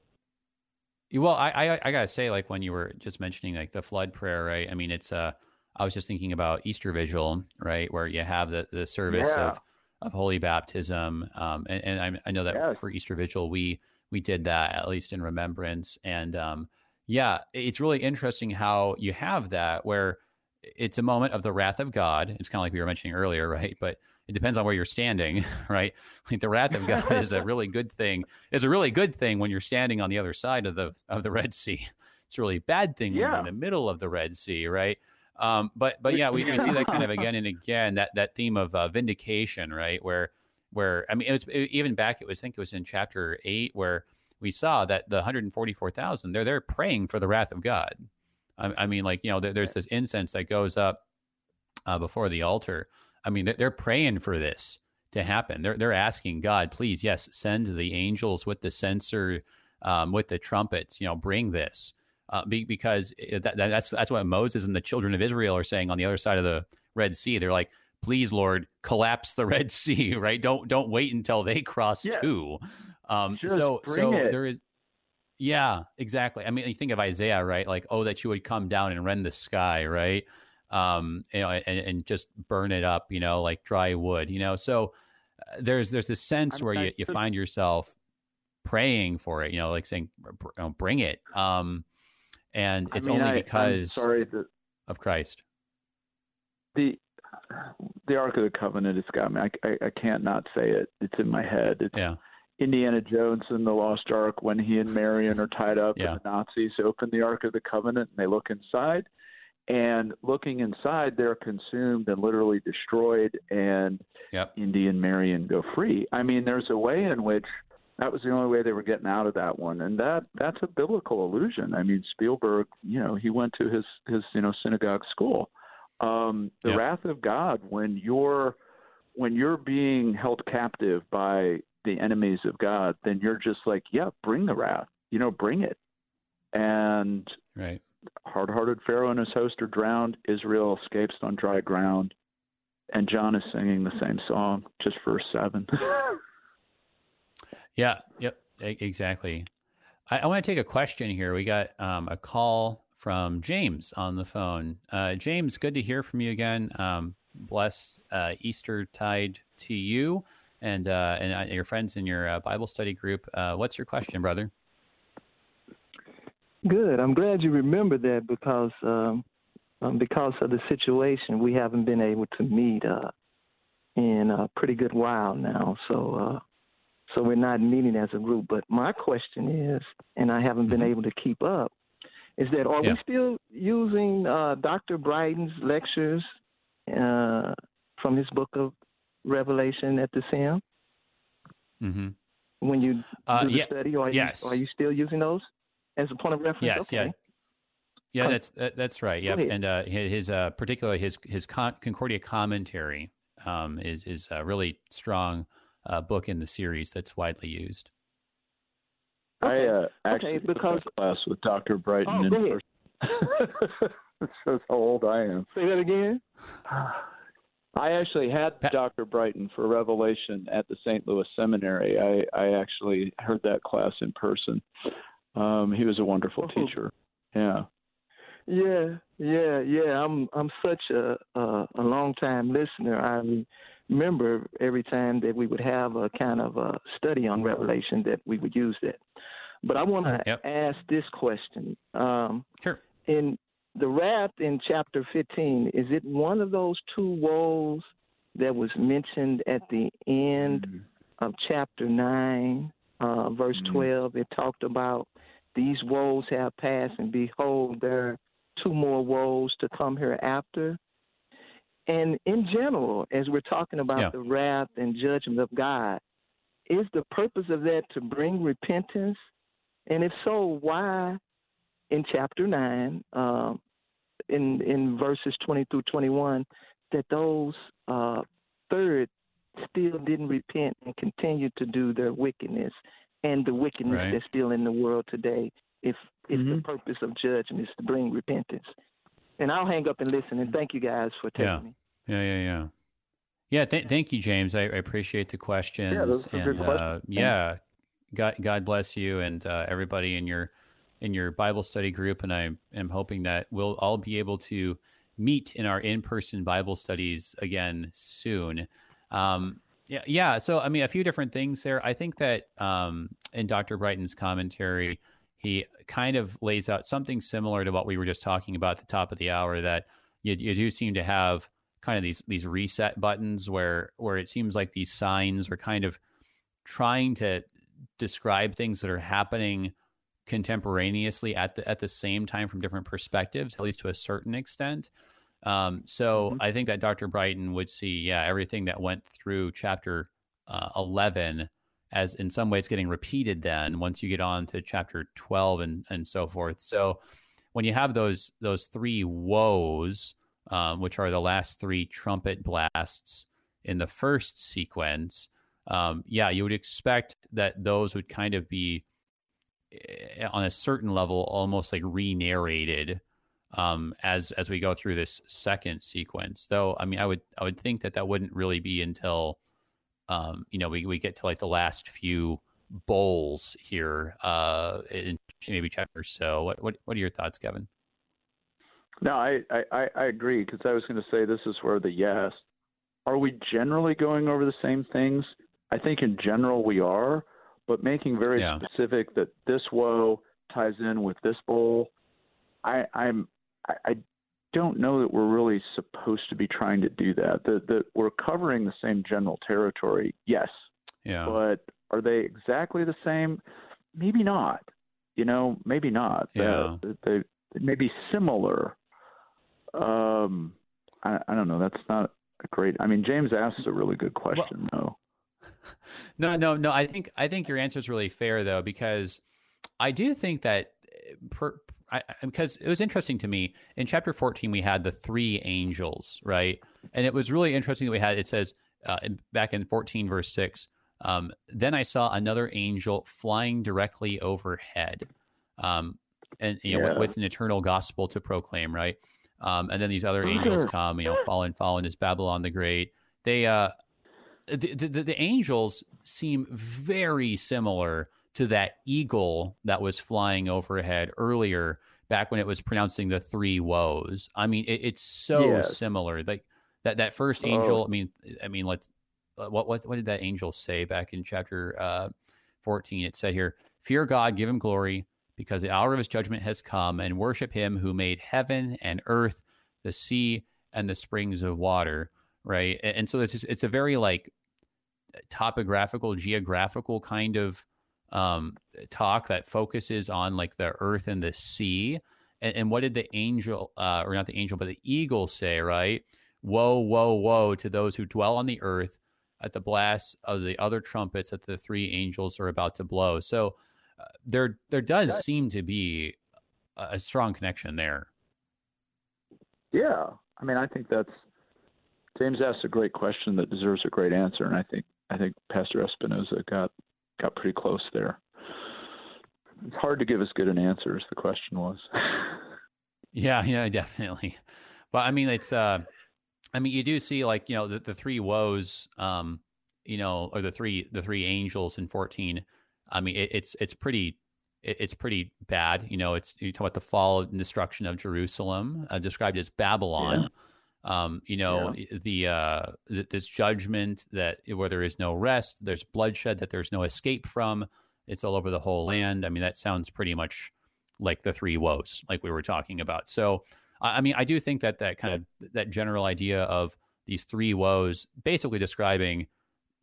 well, I, I I gotta say, like when you were just mentioning like the flood prayer, right? I mean, it's uh, I was just thinking about Easter Vigil, right, where you have the the service yeah. of of holy baptism, um, and, and I, I know that yes. for Easter Vigil we we did that at least in remembrance, and um, yeah, it's really interesting how you have that where it's a moment of the wrath of God. It's kind of like we were mentioning earlier, right? But it depends on where you're standing, [laughs] right? Like the wrath of God is a [laughs] really good thing. Is a really good thing when you're standing on the other side of the of the Red Sea. [laughs] It's a really bad thing yeah. when you're in the middle of the Red Sea, right? Um, but but yeah, we, we see that kind of again and again that that theme of uh, vindication, right? Where where I mean, it was it, even back. It was I think it was in chapter eight where we saw that the 144,000 they're they're praying for the wrath of God. I, I mean, like you know, there, there's this incense that goes up uh, before the altar. I mean, they're praying for this to happen. They're they're asking God, please, yes, send the angels with the censer, um, with the trumpets. You know, bring this. Uh, be, because that, that's that's what Moses and the children of Israel are saying on the other side of the Red Sea. They're like, please, Lord, collapse the [laughs] Red Sea. Right? Don't don't wait until they cross yeah. too. Um, so so it. there is yeah, exactly. I mean, you think of Isaiah, right? Like, oh, that you would come down and rend the sky, right? Um, you know, and, and just burn it up, you know, like dry wood, you know. So uh, there's there's this sense I'm, where you, you find yourself praying for it, you know, like saying, bring it. Um, and it's I mean, only because I, sorry the, of Christ. The the Ark of the Covenant has got me. I, I, I can't not say it. It's in my head. It's, yeah. Indiana Jones in the Lost Ark when he and Marion are tied up yeah. and the Nazis open the Ark of the Covenant and they look inside. And looking inside, they're consumed and literally destroyed, and yep. Indy and Marion go free. I mean, there's a way in which that was the only way they were getting out of that one, and that that's a biblical illusion. I mean, Spielberg, you know, he went to his his you know synagogue school. Um, the yep. wrath of God when you're when you're being held captive by the enemies of God, then you're just like, yeah, bring the wrath, you know, bring it. And right. hard-hearted Pharaoh and his host are drowned. Israel escapes on dry ground, and John is singing the same song, just verse seven. [laughs] yeah. Yep. Exactly. I, I, want to take a question here. We got um, a call from James on the phone. Uh, James, good to hear from you again. Um, bless uh, Easter tide to you and uh, and uh, your friends in your uh, Bible study group. Uh, what's your question, brother? Good. I'm glad you remember that because um, um, because of the situation, we haven't been able to meet uh, in a pretty good while now. So uh, so we're not meeting as a group. But my question is, and I haven't been mm-hmm. able to keep up, is that are yeah. we still using Dr. Brighton's lectures from his book of Revelation at the SAM? Mm-hmm. When you uh, do the yeah, study, are yes. you are you still using those as a point of reference? Yes, okay. yeah. Yeah, that's that's right. Yeah, and uh, his uh, particularly his his Con- Concordia commentary um, is is a really strong uh, book in the series that's widely used. Okay. I uh, actually okay, because class with Dr. Brighton. Oh, go ahead. [laughs] that shows how old I am. Say that again. [sighs] [sighs] I actually had Pat- Dr. Brighton for Revelation at the St. Louis Seminary. I, I actually heard that class in person. Um, he was a wonderful oh. teacher. Yeah. Yeah, yeah, yeah. I'm I'm such a a, a long time listener. I remember every time that we would have a kind of a study on Revelation that we would use that. But I want to yep. ask this question. Um, sure. In the wrath in chapter 15, is it one of those two woes that was mentioned at the end mm-hmm. of chapter 9, uh, verse mm-hmm. 12? It talked about these woes have passed, and behold, there are two more woes to come hereafter. And in general, as we're talking about yeah. the wrath and judgment of God, is the purpose of that to bring repentance? And if so, why in chapter 9, um, in, in verses 20 through 21, that those uh, third still didn't repent and continued to do their wickedness and the wickedness right. that's still in the world today. if if mm-hmm. the purpose of judgment is to bring repentance. And I'll hang up and listen. And thank you guys for taking yeah. me. Yeah, yeah, yeah. Yeah, th- thank you, James. I, I, appreciate the questions. Yeah, those and. Uh, yeah, God, God bless you and uh, everybody in your in your Bible study group. And I am hoping that we'll all be able to meet in our in person Bible studies again soon. Um, yeah, yeah. So, I mean, a few different things there. I think that um, in Dr. Brighton's commentary, he kind of lays out something similar to what we were just talking about at the top of the hour. That you, you do seem to have kind of these these reset buttons where where it seems like these signs are kind of trying to describe things that are happening contemporaneously at the at the same time from different perspectives, at least to a certain extent. Um, so mm-hmm. I think that Dr. Brighton would see, yeah, everything that went through chapter uh, 11 as in some ways getting repeated then once you get on to chapter 12 and, and so forth. So when you have those, those three woes, um, which are the last three trumpet blasts in the first sequence, um, yeah, you would expect that those would kind of be on a certain level almost like re-narrated um, as as we go through this second sequence. Though, I mean, I would I would think that that wouldn't really be until um, you know we, we get to like the last few bowls here uh, in maybe chapter so. What what what are your thoughts, Kevin? No, I I, I agree because I was going to say this is where the yes. Are we generally going over the same things? I think in general we are, but making very yeah. specific that this woe ties in with this bowl. I, I'm I, I don't know that we're really supposed to be trying to do that. That that we're covering the same general territory, yes. Yeah. But are they exactly the same? Maybe not. You know, maybe not. Yeah. They, they, they may be similar. Um, I, I don't know. That's not a great. I mean, James asks a really good question, well, though. [laughs] No, no, no. I think I think your answer is really fair though, because I do think that per, I, because it was interesting to me in chapter 14 we had the three angels right and it was really interesting that we had it says uh, back in 14 verse 6 um, then i saw another angel flying directly overhead um, and you know yeah. with, with, an eternal gospel to proclaim right um, and then these other angels come you know fallen fallen is babylon the great they uh the, the, the angels seem very similar to that eagle that was flying overhead earlier back when it was pronouncing the three woes. I mean, it, it's so yes. similar. Like that that first angel. Oh. I mean, I mean, let's uh, what what what did that angel say back in chapter uh, fourteen? It said here, "Fear God, give Him glory, because the hour of His judgment has come, and worship Him who made heaven and earth, the sea, and the springs of water." Right, and, and so it's just, it's a very like topographical, geographical kind of um, talk that focuses on like the earth and the sea. And, and what did the angel, uh, or not the angel, but the eagle say, right? Woe, woe, woe to those who dwell on the earth at the blast of the other trumpets that the three angels are about to blow. So uh, there, there does seem to be a, a strong connection there. Yeah, I mean, I think that's James asked a great question that deserves a great answer, and I think I think Pastor Espinosa got got pretty close there. It's hard to give as good an answer as the question was. [laughs] yeah, yeah, definitely. But I mean, it's uh, I mean, you do see like you know the, the three woes, um, you know, or the three the three angels in fourteen. I mean, it, it's it's pretty it, it's pretty bad. You know, it's you talk about the fall and destruction of Jerusalem, uh, described as Babylon. Yeah. Um, you know, yeah. the uh, this judgment that where there is no rest, there's bloodshed that there's no escape from. It's all over the whole land. I mean, that sounds pretty much like the three woes, like we were talking about. So, I mean, I do think that that kind of that general idea of these three woes, basically describing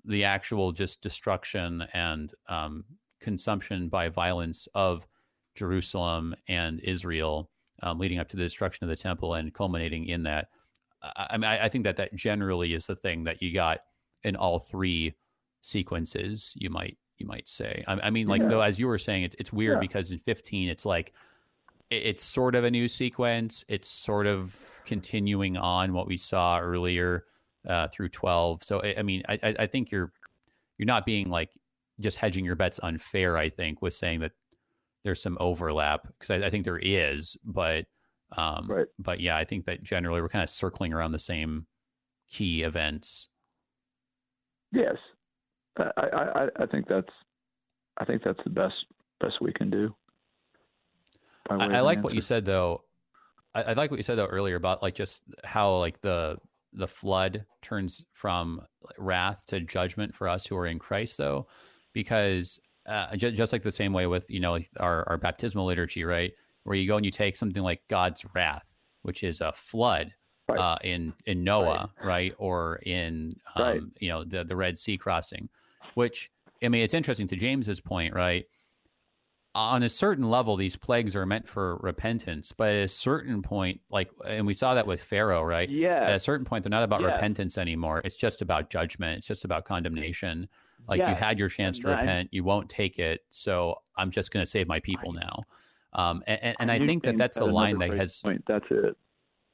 the actual just destruction and um, consumption by violence of Jerusalem and Israel, um, leading up to the destruction of the temple and culminating in that. I mean, I, I, think that that generally is the thing that you got in all three sequences. You might you might say. I, I mean, like yeah. though, as you were saying, it's it's weird yeah. because in 15, it's like it, it's sort of a new sequence. It's sort of continuing on what we saw earlier uh, through 12. So I, I mean, I, I think you're you're not being like just hedging your bets unfair. I think with saying that there's some overlap because I, I, think there is, but um, right. but yeah, I think that generally we're kind of circling around the same key events. Yes, I, I, I think that's I think that's the best best we can do. I, I like what you said though. I, I like what you said though earlier about like just how like the the flood turns from wrath to judgment for us who are in Christ though, because uh, just, just like the same way with you know our our baptismal liturgy, right? Where you go and you take something like God's wrath, which is a flood, right. uh, in in Noah, right, right? or in um, right. you know the the Red Sea crossing, which I mean it's interesting to James's point, right? On a certain level, these plagues are meant for repentance, but at a certain point, like, and we saw that with Pharaoh, right? Yeah. At a certain point, they're not about yeah. repentance anymore. It's just about judgment. It's just about condemnation. Like you had your chance to repent, you won't take it. So I'm just going to save my people now. Um, and, and, and I think that that's the line that has. Point. That's it.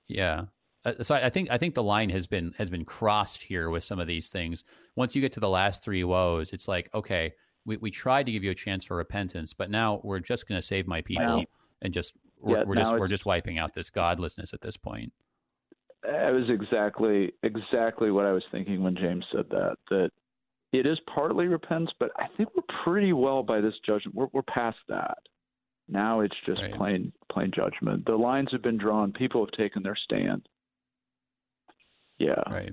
Yeah. Uh, so I think I think the line has been has been crossed here with some of these things. Once you get to the last three woes, it's like okay, we, we tried to give you a chance for repentance, but now we're just going to save my people and just we're, yeah, we're just we're just wiping out this godlessness at this point. That was exactly exactly what I was thinking when James said that. That it is partly repentance, but I think we're pretty well by this judgment. We're we're past that. Now it's just right. plain plain judgment. The lines have been drawn. People have taken their stand. Yeah. Right.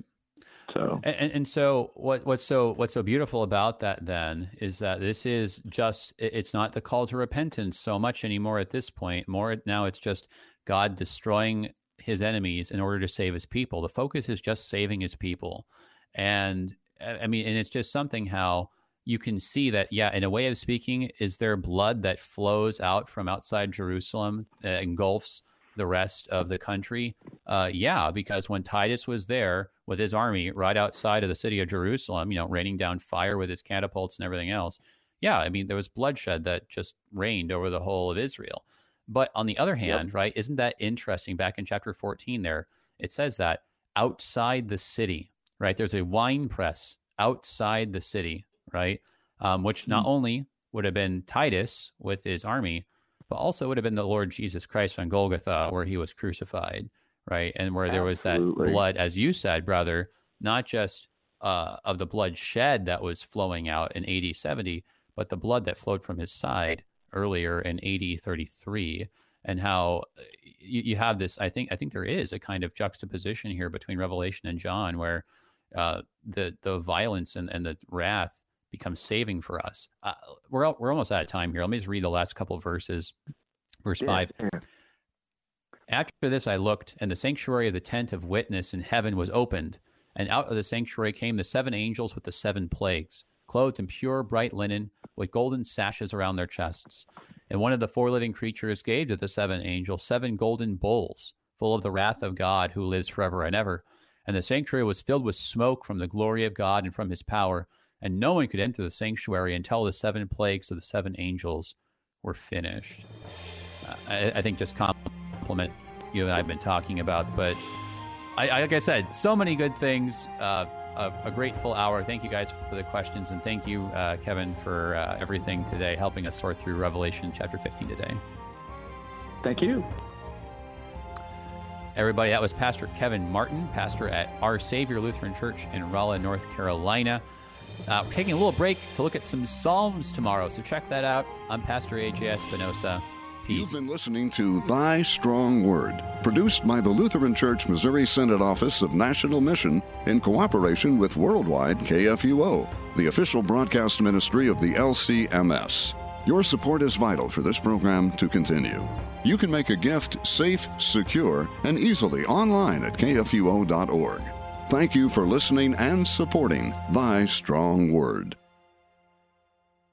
So and, and so what what's so what's so beautiful about that then is that this is just it's not the call to repentance so much anymore at this point. More now it's just God destroying his enemies in order to save his people. The focus is just saving his people. And I mean and it's just something how you can see that yeah in a way of speaking is there blood that flows out from outside Jerusalem uh, engulfs the rest of the country? Uh, yeah, because when Titus was there with his army right outside of the city of Jerusalem, you know, raining down fire with his catapults and everything else, yeah, I mean, there was bloodshed that just reigned over the whole of Israel. But on the other hand, yep. right, isn't that interesting? Back in chapter 14, there, it says that outside the city, right, there's a wine press outside the city, right, um, which not mm. only would have been Titus with his army, but also would have been the Lord Jesus Christ on Golgotha where he was crucified, right? And where there was that blood, as you said, brother, not just uh, of the blood shed that was flowing out in AD 70, but the blood that flowed from his side earlier in AD 33 and how uh, you, you, have this i think i think there is a kind of juxtaposition here between revelation and john where uh, the the violence and, and the wrath becomes saving for us. Uh, we're we're almost out of time here. Let me just read the last couple of verses. Verse yeah, five. After this, I looked, and the sanctuary of the tent of witness in heaven was opened, and out of the sanctuary came the seven angels with the seven plagues, clothed in pure bright linen, with golden sashes around their chests. And one of the four living creatures gave to the seven angels seven golden bowls, full of the wrath of God, who lives forever and ever. And the sanctuary was filled with smoke from the glory of God and from his power and no one could enter the sanctuary until the seven plagues of the seven angels were finished. Uh, I, I, think just compliment you and I've been talking about, but I, like I said, so many good things. Uh, a, a, grateful hour. Thank you guys for the questions, and thank you, uh, Kevin, for uh, everything today, helping us sort through Revelation chapter 15 today. Thank you. Everybody, that was Pastor Kevin Martin, pastor at Our Savior Lutheran Church in Raleigh, North Carolina. Uh, we're taking a little break to look at some Psalms tomorrow, so check that out. I'm Pastor AJ Espinosa. Peace. You've been listening to Thy Strong Word, produced by the Lutheran Church Missouri Synod Office of National Mission in cooperation with Worldwide KFUO, the official broadcast ministry of the LCMS. Your support is vital for this program to continue. You can make a gift safe, secure, and easily online at kfuo.org. Thank you for listening and supporting Thy Strong Word.